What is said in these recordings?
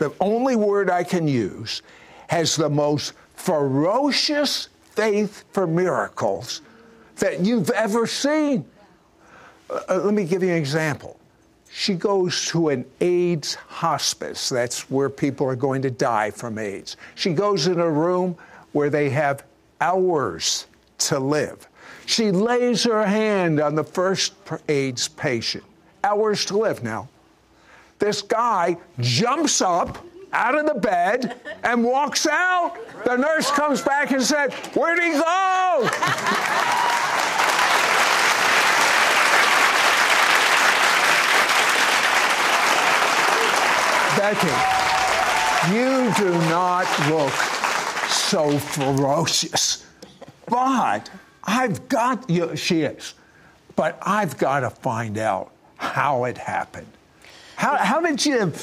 the only word I can use, has the most ferocious faith for miracles that you've ever seen. Uh, let me give you an example. She goes to an AIDS hospice. That's where people are going to die from AIDS. She goes in a room where they have hours to live. She lays her hand on the first AIDS patient. Hours to live now. This guy jumps up out of the bed and walks out. The nurse comes back and said, Where'd he go? Becky, you do not look so ferocious. But I've got you, she is, but I've got to find out how it happened. How, how did you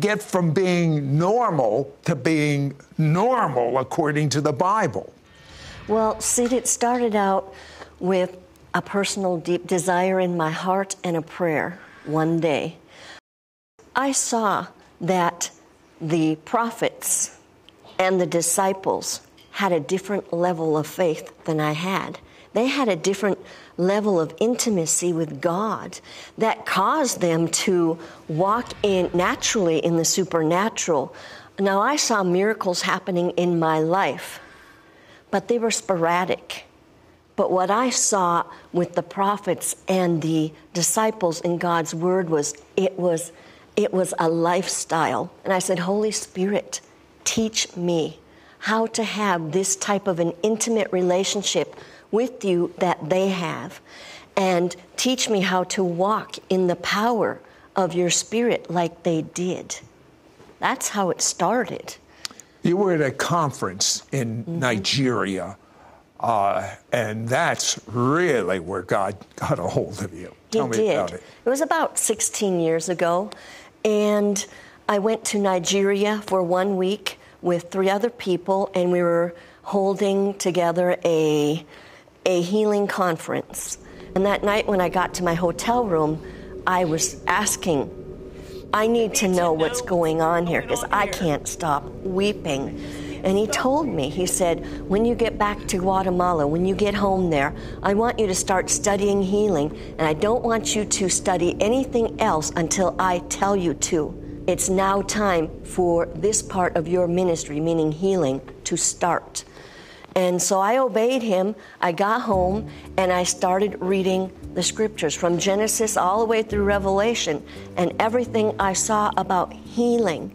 get from being normal to being normal according to the Bible? Well, see, it started out with a personal deep desire in my heart and a prayer one day. I saw that the prophets and the disciples had a different level of faith than I had. They had a different level of intimacy with God that caused them to walk in naturally in the supernatural. Now, I saw miracles happening in my life, but they were sporadic. But what I saw with the prophets and the disciples in God's word was it was it was a lifestyle. And I said, Holy Spirit, teach me how to have this type of an intimate relationship with you that they have. And teach me how to walk in the power of your spirit like they did. That's how it started. You were at a conference in mm-hmm. Nigeria, uh, and that's really where God got a hold of you. Tell he did. It. it was about 16 years ago. And I went to Nigeria for one week with three other people, and we were holding together a, a healing conference. And that night, when I got to my hotel room, I was asking, I need to know what's going on here because I can't stop weeping. And he told me, he said, when you get back to Guatemala, when you get home there, I want you to start studying healing, and I don't want you to study anything else until I tell you to. It's now time for this part of your ministry, meaning healing, to start. And so I obeyed him. I got home and I started reading the scriptures from Genesis all the way through Revelation and everything I saw about healing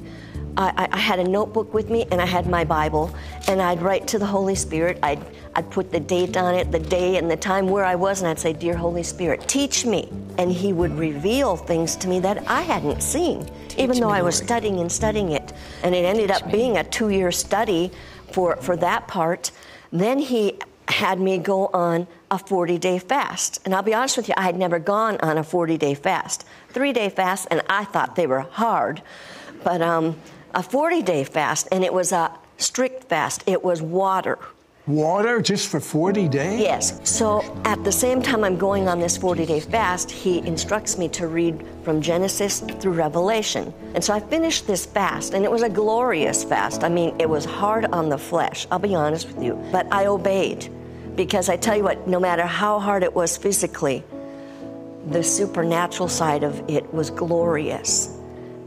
I, I, had a notebook with me and I had my Bible, and I'd write to the Holy Spirit. I'd, I'd put the date on it, the day and the time where I was, and I'd say, Dear Holy Spirit, teach me. And He would reveal things to me that I hadn't seen, teach even though I was Lord. studying and studying it. And it ended teach up me. being a two year study for, for that part. Then He had me go on a 40 day fast. And I'll be honest with you, I had never gone on a 40 day fast. Three day fast, and I thought they were hard. But um, a 40 day fast, and it was a strict fast. It was water. Water just for 40 days? Yes. So at the same time I'm going on this 40 day fast, he instructs me to read from Genesis through Revelation. And so I finished this fast, and it was a glorious fast. I mean, it was hard on the flesh, I'll be honest with you. But I obeyed because I tell you what, no matter how hard it was physically, the supernatural side of it was glorious.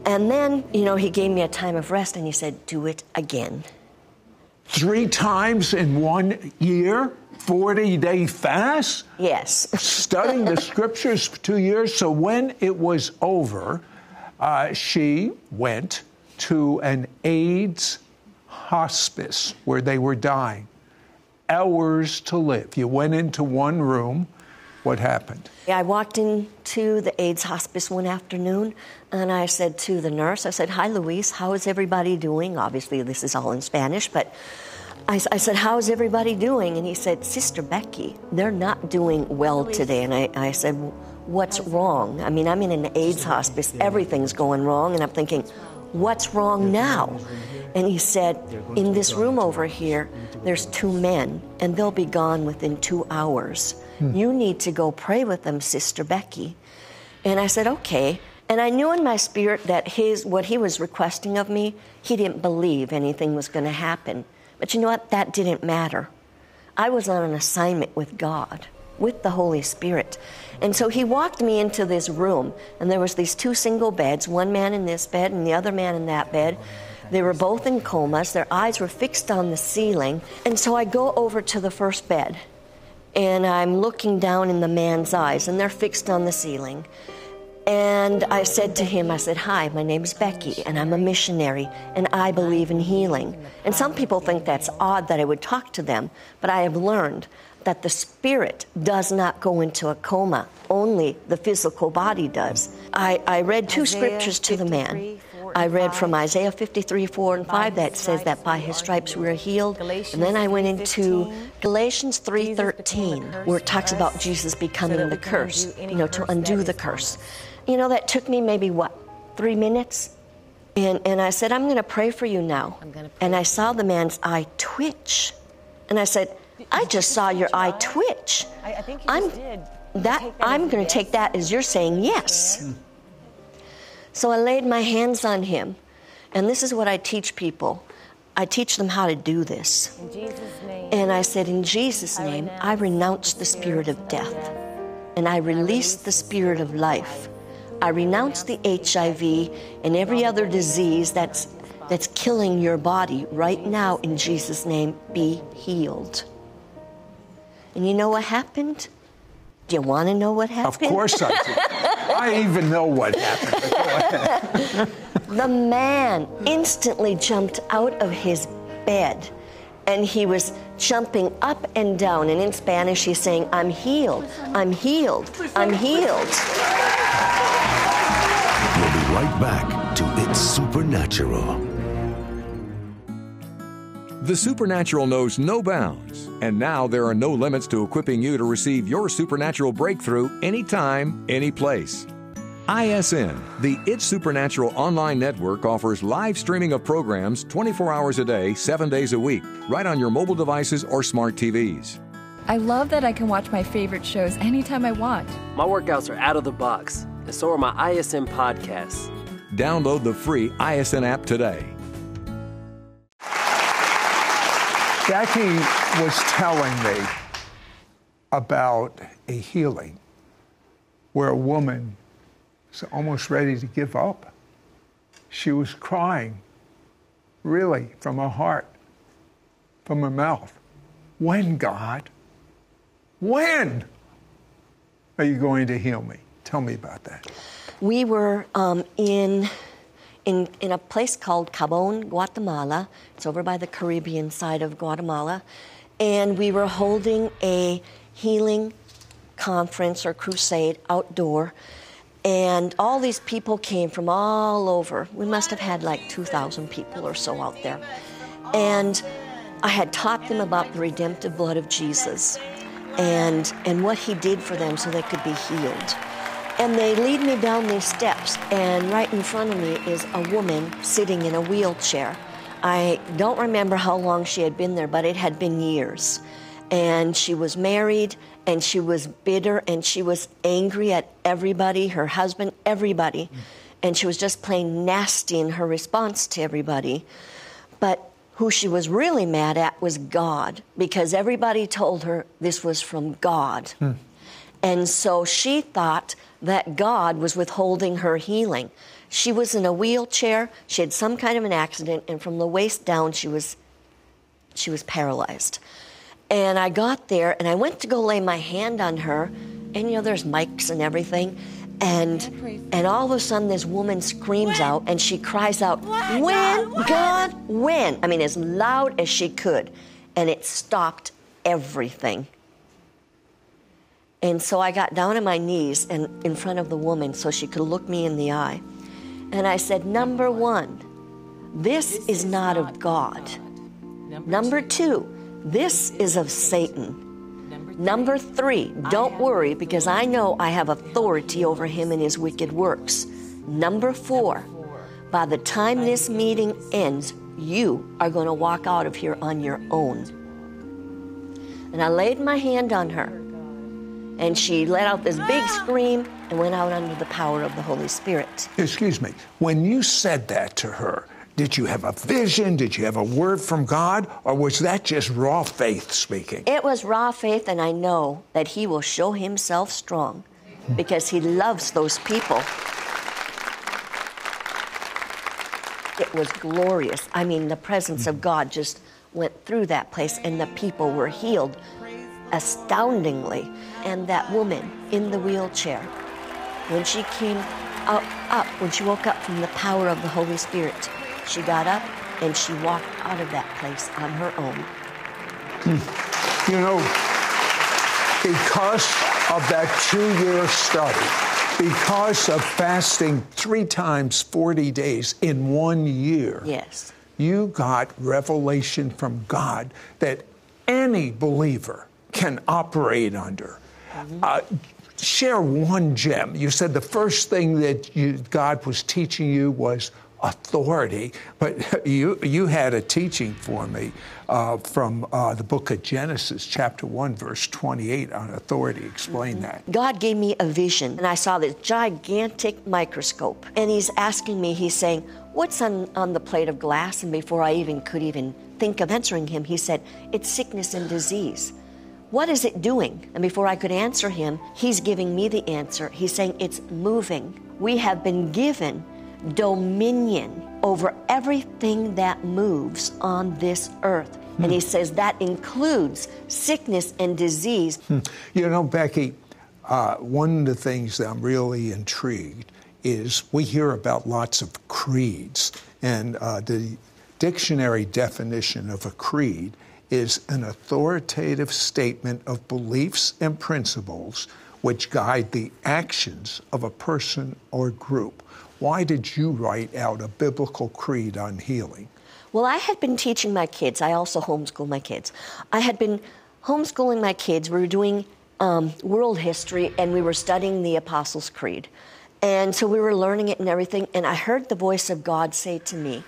And then, you know, he gave me a time of rest and he said, Do it again. Three times in one year, 40 day fast, Yes. studying the scriptures for two years. So when it was over, uh, she went to an AIDS hospice where they were dying. Hours to live. You went into one room. What happened? I walked into the AIDS hospice one afternoon and I said to the nurse, I said, Hi, Luis, how is everybody doing? Obviously, this is all in Spanish, but I, I said, How's everybody doing? And he said, Sister Becky, they're not doing well today. And I, I said, What's wrong? I mean, I'm in an AIDS hospice, everything's going wrong. And I'm thinking, What's wrong now? And he said, In this room over here, there's two men, and they'll be gone within two hours. Hmm. You need to go pray with them, Sister Becky. And I said, Okay. And I knew in my spirit that his what he was requesting of me, he didn't believe anything was going to happen. But you know what? That didn't matter. I was on an assignment with God, with the Holy Spirit. And so he walked me into this room, and there was these two single beds, one man in this bed and the other man in that bed. They were both in comas. Their eyes were fixed on the ceiling. And so I go over to the first bed, and I'm looking down in the man's eyes, and they're fixed on the ceiling. And I said to him, I said, Hi, my name's Becky, and I'm a missionary, and I believe in healing. And some people think that's odd that I would talk to them, but I have learned that the spirit does not go into a coma, only the physical body does. I, I read two Isaiah scriptures to the man. 53, 4 I read from Isaiah 53, 4 and 5 that says that by his stripes we are healed. And then I went into Galatians Galatians 3, Jesus became a 13, where it talks about Jesus becoming so the curse, you know, to undo the curse. You know, that took me maybe what, three minutes? And, and I said, I'm going to pray for you now. I'm gonna pray And I saw the man's eye twitch. And I said, I just saw your eye twitch. I- think you I'm, did. That, I'm going to take that as you're saying yes. Hmm. So I laid my hands on him. And this is what I teach people I teach them how to do this. In Jesus' name. And I said, In Jesus' name, I renounce the spirit of death and I release the spirit of life. I renounce the HIV and every other disease that's, that's killing your body right now in Jesus' name. Be healed. And you know what happened? Do you want to know what happened? Of course I do. I even know what happened. The man instantly jumped out of his bed and he was jumping up and down. And in Spanish, he's saying, I'm healed, I'm healed, I'm healed. We'll be right back to It's Supernatural. The supernatural knows no bounds, and now there are no limits to equipping you to receive your supernatural breakthrough anytime, any place. ISN, the It's Supernatural online network, offers live streaming of programs 24 hours a day, 7 days a week, right on your mobile devices or smart TVs. I love that I can watch my favorite shows anytime I want. My workouts are out of the box, and so are my ISN podcasts. Download the free ISN app today. Becky was telling me about a healing where a woman was almost ready to give up. She was crying, really, from her heart, from her mouth. When, God? When are you going to heal me? Tell me about that. We were um, in, in, in a place called Cabon, Guatemala. It's over by the Caribbean side of Guatemala. And we were holding a healing conference or crusade outdoor. And all these people came from all over. We must have had like 2,000 people or so out there. And I had taught them about the redemptive blood of Jesus and, and what he did for them so they could be healed. And they lead me down these steps, and right in front of me is a woman sitting in a wheelchair. I don't remember how long she had been there, but it had been years. And she was married, and she was bitter, and she was angry at everybody her husband, everybody. And she was just plain nasty in her response to everybody. But who she was really mad at was God, because everybody told her this was from God. Hmm. And so she thought that God was withholding her healing. She was in a wheelchair, she had some kind of an accident, and from the waist down, she was She was paralyzed. And I got there and I went to go lay my hand on her, and you know, there's mics and everything. And and all of a sudden this woman screams out and she cries out, When? God, when? I mean as loud as she could. And it stopped everything. And so I got down on my knees and in front of the woman so she could look me in the eye. And I said, Number one, this is not of God. Number two, this is of Satan. Number three, don't worry because I know I have authority over him and his wicked works. Number four, by the time this meeting ends, you are going to walk out of here on your own. And I laid my hand on her, and she let out this big scream and went out under the power of the Holy Spirit. Excuse me. When you said that to her, did you have a vision? Did you have a word from God? Or was that just raw faith speaking? It was raw faith, and I know that He will show Himself strong because He loves those people. It was glorious. I mean, the presence of God just went through that place, and the people were healed astoundingly. And that woman in the wheelchair, when she came up, up, when she woke up from the power of the Holy Spirit, she got up and she walked out of that place on her own. Hmm. You know, because of that two year study, because of fasting three times 40 days in one year, Yes. you got revelation from God that any believer can operate under. Uh, share one gem. You said the first thing that you, God was teaching you was authority, but you you had a teaching for me uh, from uh, the book of Genesis, chapter one, verse twenty-eight, on authority. Explain that. God gave me a vision, and I saw this gigantic microscope. And He's asking me, He's saying, What's on, on the plate of glass? And before I even could even think of answering Him, He said, It's sickness and disease. What is it doing? And before I could answer Him, He's giving me the answer. He's saying, It's moving. We have been given dominion over everything that moves on this earth. And He says that includes sickness and disease. You know, Becky, uh, one of the things that I'm really intrigued is we hear about lots of creeds, and uh, the dictionary definition of a creed is an authoritative statement of beliefs and principles which guide the actions of a person or group. Why did you write out a biblical creed on healing? Well, I had been teaching my kids. I also homeschool my kids. I had been homeschooling my kids. We were doing um, world history and we were studying the Apostles' Creed. And so we were learning it and everything. And I heard the voice of God say to me,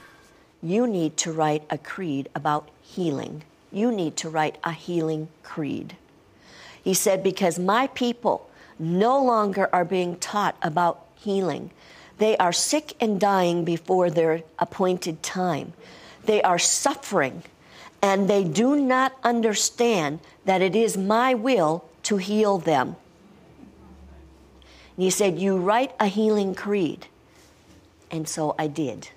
You need to write a creed about healing. You need to write a healing creed. He said, Because my people no longer are being taught about healing. They are sick and dying before their appointed time. They are suffering, and they do not understand that it is my will to heal them. And he said, You write a healing creed. And so I did.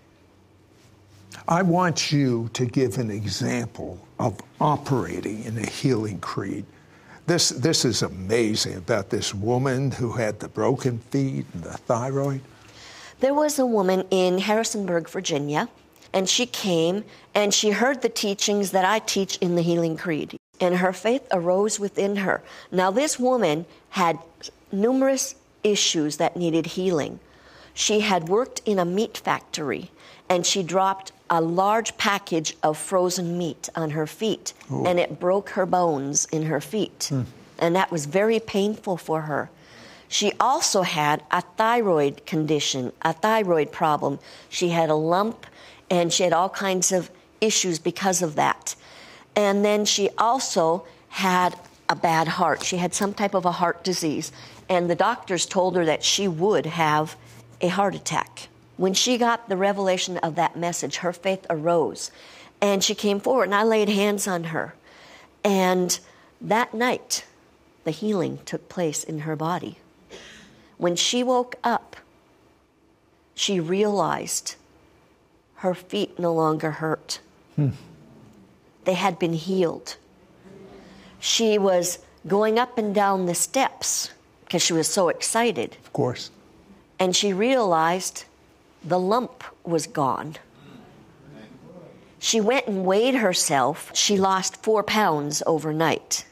I want you to give an example of operating in a healing creed. This, this is amazing about this woman who had the broken feet and the thyroid. There was a woman in Harrisonburg, Virginia, and she came and she heard the teachings that I teach in the Healing Creed. And her faith arose within her. Now, this woman had numerous issues that needed healing. She had worked in a meat factory and she dropped a large package of frozen meat on her feet and it broke her bones in her feet. Hmm. And that was very painful for her. She also had a thyroid condition, a thyroid problem. She had a lump and she had all kinds of issues because of that. And then she also had a bad heart. She had some type of a heart disease. And the doctors told her that she would have a heart attack. When she got the revelation of that message, her faith arose. And she came forward, and I laid hands on her. And that night, the healing took place in her body. When she woke up, she realized her feet no longer hurt. Hmm. they had been healed. She was going up and down the steps because she was so excited. Of course. And she realized the lump was gone. She went and weighed herself. She lost four pounds overnight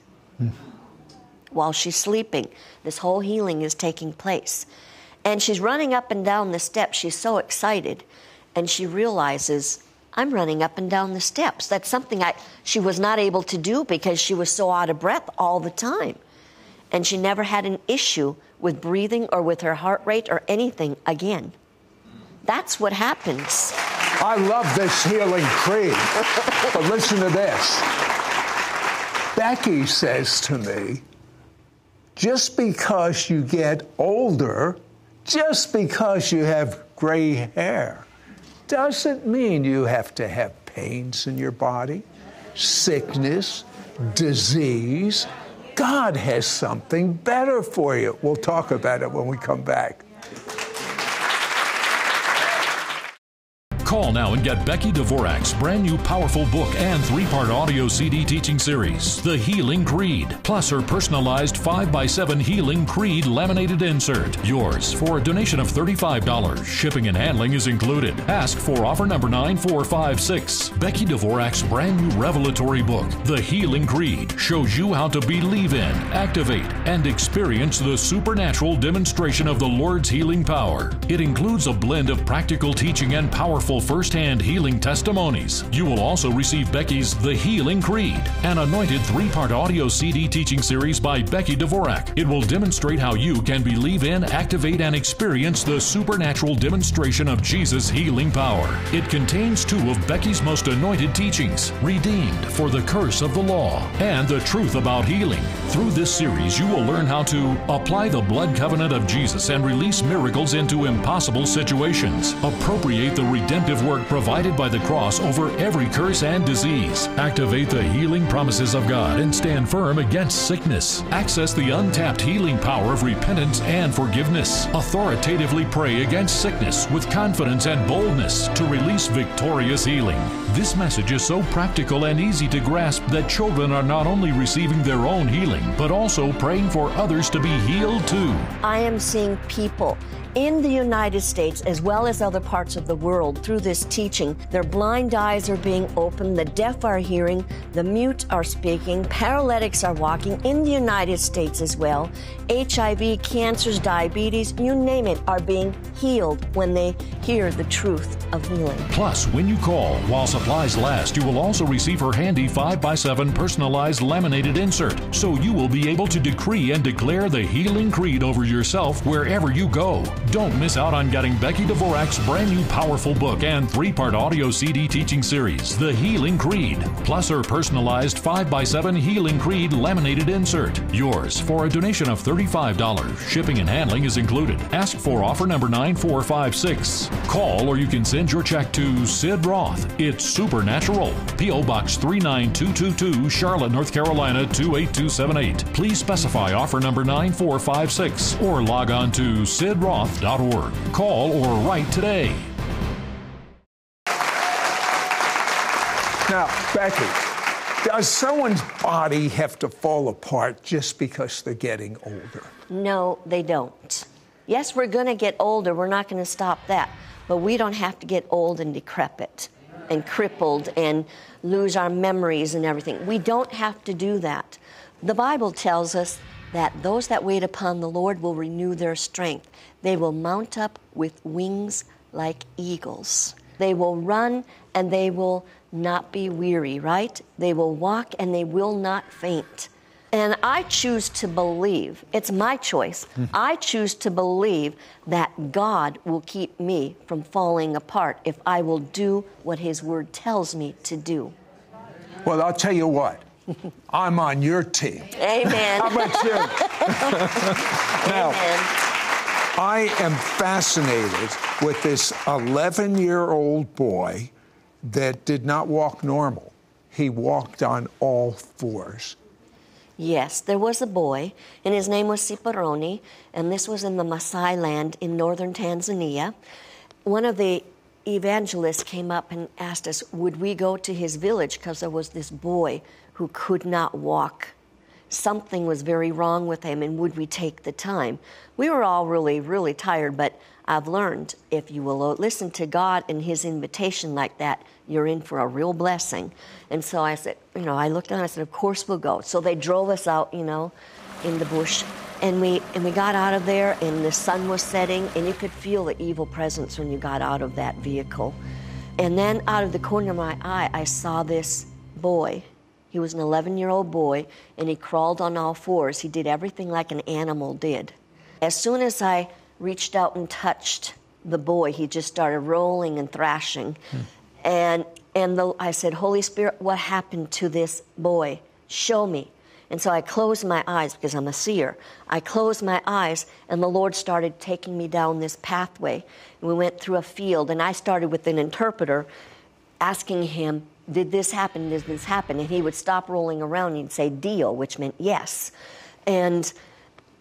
while she's sleeping. This whole healing is taking place. And she's running up and down the steps. She's so excited. And she realizes, I'm running up and down the steps. That's something I, she was not able to do because she was so out of breath all the time. And she never had an issue with breathing or with her heart rate or anything again. That's what happens. I love this healing creed. but listen to this. Becky says to me, just because you get older, just because you have gray hair, doesn't mean you have to have pains in your body, sickness, disease. God has something better for you. We'll talk about it when we come back. Call now and get Becky Dvorak's brand new powerful book and three part audio CD teaching series, The Healing Creed, plus her personalized 5x7 Healing Creed laminated insert. Yours for a donation of $35. Shipping and handling is included. Ask for offer number 9456. Becky Dvorak's brand new revelatory book, The Healing Creed, shows you how to believe in, activate, and experience the supernatural demonstration of the Lord's healing power. It includes a blend of practical teaching and powerful first-hand healing testimonies. You will also receive Becky's The Healing Creed, an anointed three-part audio CD teaching series by Becky Dvorak. It will demonstrate how you can believe in, activate, and experience the supernatural demonstration of Jesus' healing power. It contains two of Becky's most anointed teachings, Redeemed for the Curse of the Law, and The Truth About Healing. Through this series, you will learn how to apply the blood covenant of Jesus and release miracles into impossible situations, appropriate the redemptive work provided by the cross over every curse and disease. Activate the healing promises of God and stand firm against sickness. Access the untapped healing power of repentance and forgiveness. Authoritatively pray against sickness with confidence and boldness to release victorious healing. This message is so practical and easy to grasp that children are not only receiving their own healing, but also praying for others to be healed too. I am seeing people in the United States as well as other parts of the world through this teaching. Their blind eyes are being opened, the deaf are hearing, the mute are speaking, paralytics are walking in the United States as well. HIV, cancers, diabetes, you name it, are being healed when they hear the truth of healing. Plus, when you call while supplies last, you will also receive her handy 5x7 personalized laminated insert, so you will be able to decree and declare the healing creed over yourself wherever you go. Don't miss out on getting Becky Dvorak's brand new powerful book and three part audio CD teaching series, The Healing Creed, plus her personalized 5x7 Healing Creed laminated insert. Yours for a donation of $35. Shipping and handling is included. Ask for offer number 9456. Call or you can send your check to Sid Roth. It's Supernatural. P.O. Box 39222, Charlotte, North Carolina 28278. Please specify offer number 9456 or log on to sidroth.org. Call or write today. Now, Becky, does someone's body have to fall apart just because they're getting older? No, they don't. Yes, we're going to get older. We're not going to stop that. But we don't have to get old and decrepit and crippled and lose our memories and everything. We don't have to do that. The Bible tells us that those that wait upon the Lord will renew their strength. They will mount up with wings like eagles. They will run and they will not be weary, right? They will walk and they will not faint. And I choose to believe, it's my choice. Hmm. I choose to believe that God will keep me from falling apart if I will do what His Word tells me to do. Well, I'll tell you what. I'm on your team. Amen. How about you? now, Amen. I am fascinated with this 11 year old boy that did not walk normal. He walked on all fours. Yes, there was a boy, and his name was Siparoni, and this was in the Maasai land in northern Tanzania. One of the evangelists came up and asked us, would we go to his village because there was this boy who could not walk. Something was very wrong with him, and would we take the time? We were all really, really tired, but I've learned if you will uh, listen to God and His invitation like that, you're in for a real blessing. And so I said, you know, I looked and I said, of course we'll go. So they drove us out, you know, in the bush, and we and we got out of there, and the sun was setting, and you could feel the evil presence when you got out of that vehicle. And then out of the corner of my eye, I saw this boy he was an 11 year old boy and he crawled on all fours. He did everything like an animal did. As soon as I reached out and touched the boy, he just started rolling and thrashing. Hmm. And, and the, I said, Holy Spirit, what happened to this boy? Show me. And so I closed my eyes because I'm a seer. I closed my eyes, and the Lord started taking me down this pathway. And we went through a field, and I started with an interpreter asking him did this happen? Did this happen? And he would stop rolling around and he'd say, deal, which meant yes. And,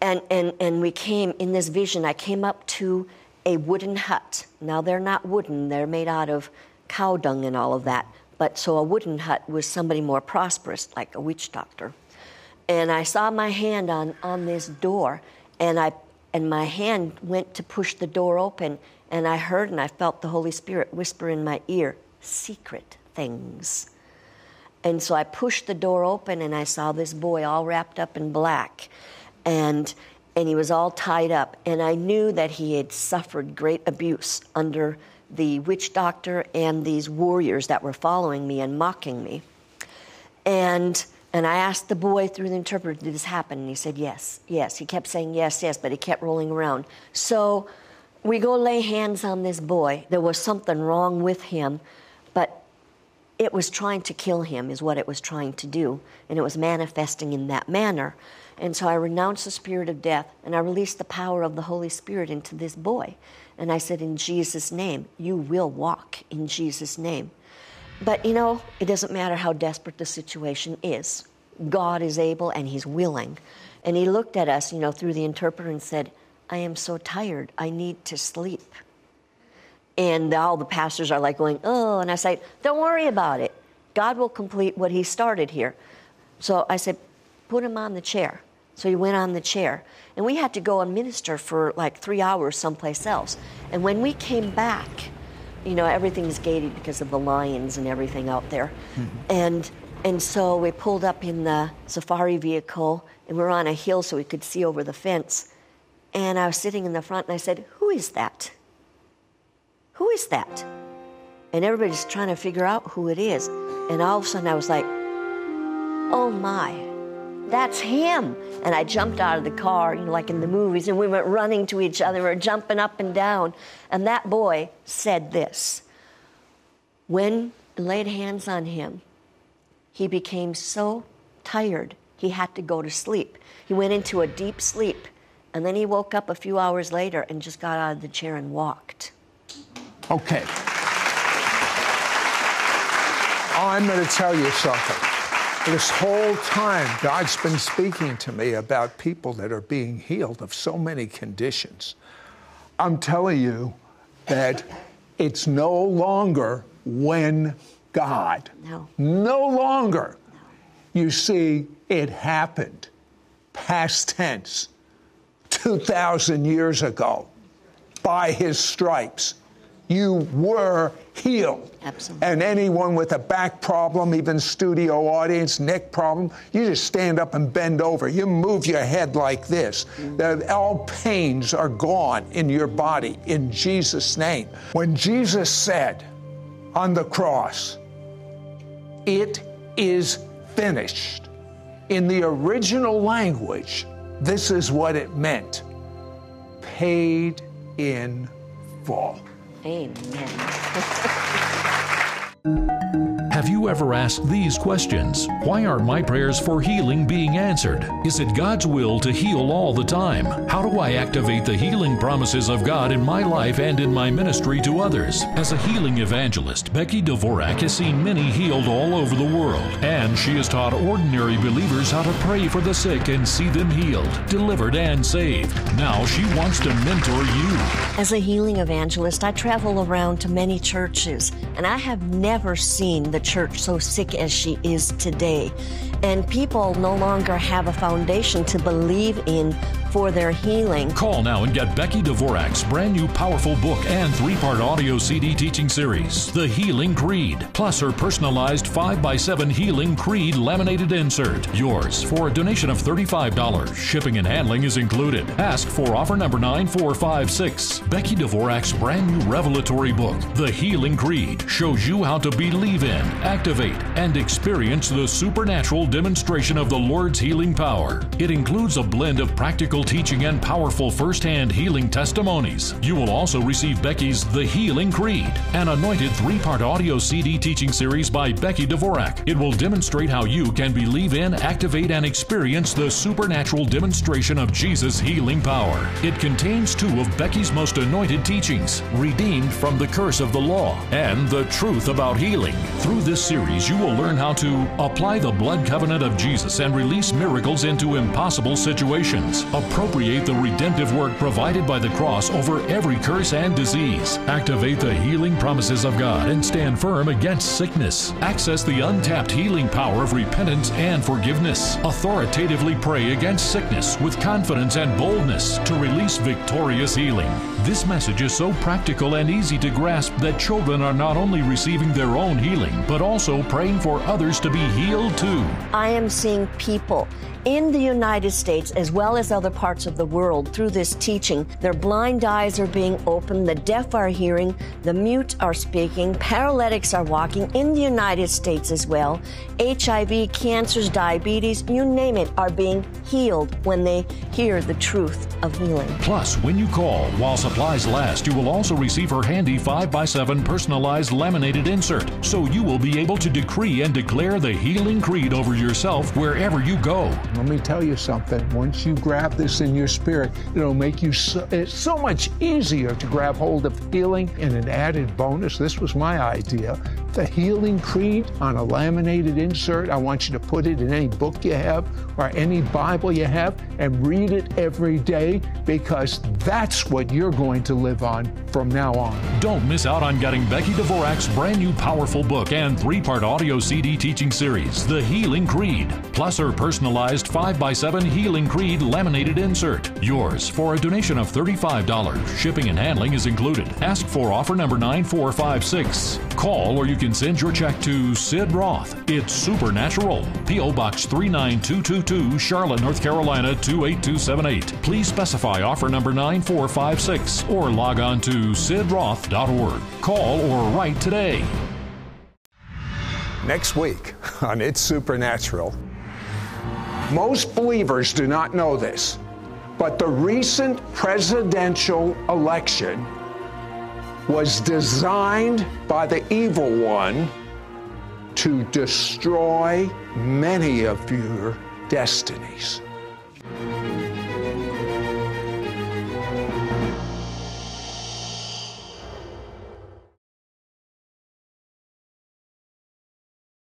and, and, and we came in this vision, I came up to a wooden hut. Now they're not wooden, they're made out of cow dung and all of that. But so a wooden hut was somebody more prosperous, like a witch doctor. And I saw my hand on, on this door, and I and my hand went to push the door open, and I heard and I felt the Holy Spirit whisper in my ear, secret things. And so I pushed the door open and I saw this boy all wrapped up in black. And and he was all tied up and I knew that he had suffered great abuse under the witch doctor and these warriors that were following me and mocking me. And and I asked the boy through the interpreter, did this happen? And he said, yes, yes. He kept saying yes, yes, but he kept rolling around. So we go lay hands on this boy. There was something wrong with him, it was trying to kill him, is what it was trying to do, and it was manifesting in that manner. And so I renounced the spirit of death and I released the power of the Holy Spirit into this boy. And I said, In Jesus' name, you will walk in Jesus' name. But you know, it doesn't matter how desperate the situation is. God is able and He's willing. And He looked at us, you know, through the interpreter and said, I am so tired. I need to sleep. And all the pastors are like going, oh, and I say, don't worry about it. God will complete what He started here. So I said, put him on the chair. So he went on the chair. And we had to go and minister for like three hours someplace else. And when we came back, you know, everything's gated because of the lions and everything out there. Mm-hmm. And and so we pulled up in the safari vehicle and we're on a hill so we could see over the fence. And I was sitting in the front and I said, Who is that? Who is that? And everybody's trying to figure out who it is. And all of a sudden I was like, oh my, that's him. And I jumped out of the car, you know, like in the movies, and we went running to each other, were jumping up and down. And that boy said this When laid hands on him, he became so tired he had to go to sleep. He went into a deep sleep, and then he woke up a few hours later and just got out of the chair and walked. Okay. I'm going to tell you something. This whole time, God's been speaking to me about people that are being healed of so many conditions. I'm telling you that it's no longer when God. No. No longer. No. You see, it happened. Past tense. 2,000 years ago. By his stripes you were healed. Absolutely. And anyone with a back problem, even studio audience, neck problem, you just stand up and bend over. You move your head like this. Mm. All pains are gone in your body in Jesus' name. When Jesus said on the cross, It is finished, in the original language, this is what it meant paid in full. Amen. Have you ever asked these questions? Why aren't my prayers for healing being answered? Is it God's will to heal all the time? How do I activate the healing promises of God in my life and in my ministry to others? As a healing evangelist, Becky Dvorak has seen many healed all over the world, and she has taught ordinary believers how to pray for the sick and see them healed, delivered, and saved. Now she wants to mentor you. As a healing evangelist, I travel around to many churches, and I have never seen the church so sick as she is today. And people no longer have a foundation to believe in for their healing. Call now and get Becky Dvorak's brand new powerful book and three part audio CD teaching series, The Healing Creed, plus her personalized 5x7 Healing Creed laminated insert. Yours for a donation of $35. Shipping and handling is included. Ask for offer number 9456. Becky Dvorak's brand new revelatory book, The Healing Creed, shows you how to believe in, activate, and experience the supernatural demonstration of the Lord's healing power. It includes a blend of practical teaching and powerful first-hand healing testimonies. You will also receive Becky's The Healing Creed, an anointed three-part audio CD teaching series by Becky Dvorak. It will demonstrate how you can believe in, activate, and experience the supernatural demonstration of Jesus' healing power. It contains two of Becky's most anointed teachings, redeemed from the curse of the law, and the truth about healing. Through this series, you will learn how to apply the blood covenant of Jesus and release miracles into impossible situations, appropriate the redemptive work provided by the cross over every curse and disease, activate the healing promises of God, and stand firm against sickness. Access the untapped healing power of repentance and forgiveness. Authoritatively pray against sickness with confidence and boldness to release victorious healing. This message is so practical and easy to grasp that children are not only receiving their own healing, but also praying for others to be healed too. I am seeing people in the United States as well as other parts of the world through this teaching. Their blind eyes are being opened, the deaf are hearing, the mute are speaking, paralytics are walking in the United States as well. HIV, cancers, diabetes, you name it, are being healed when they hear the truth of healing. Plus, when you call while supplies last, you will also receive her handy 5x7 personalized laminated insert, so you will be able to decree and declare the healing creed over yourself wherever you go. Let me tell you something. Once you grab this in your spirit, it'll make you so, it's so much easier to grab hold of healing. And an added bonus, this was my idea. The Healing Creed on a laminated insert. I want you to put it in any book you have or any Bible you have and read it every day because that's what you're going to live on from now on. Don't miss out on getting Becky Dvorak's brand new powerful book and three part audio CD teaching series, The Healing Creed, plus her personalized 5x7 Healing Creed laminated insert. Yours for a donation of $35. Shipping and handling is included. Ask for offer number 9456. Call or you can send your check to Sid Roth. It's Supernatural. P.O. Box 39222, Charlotte, North Carolina 28278. Please specify offer number 9456 or log on to sidroth.org. Call or write today. Next week on It's Supernatural. Most believers do not know this, but the recent presidential election was designed by the evil one to destroy many of your destinies.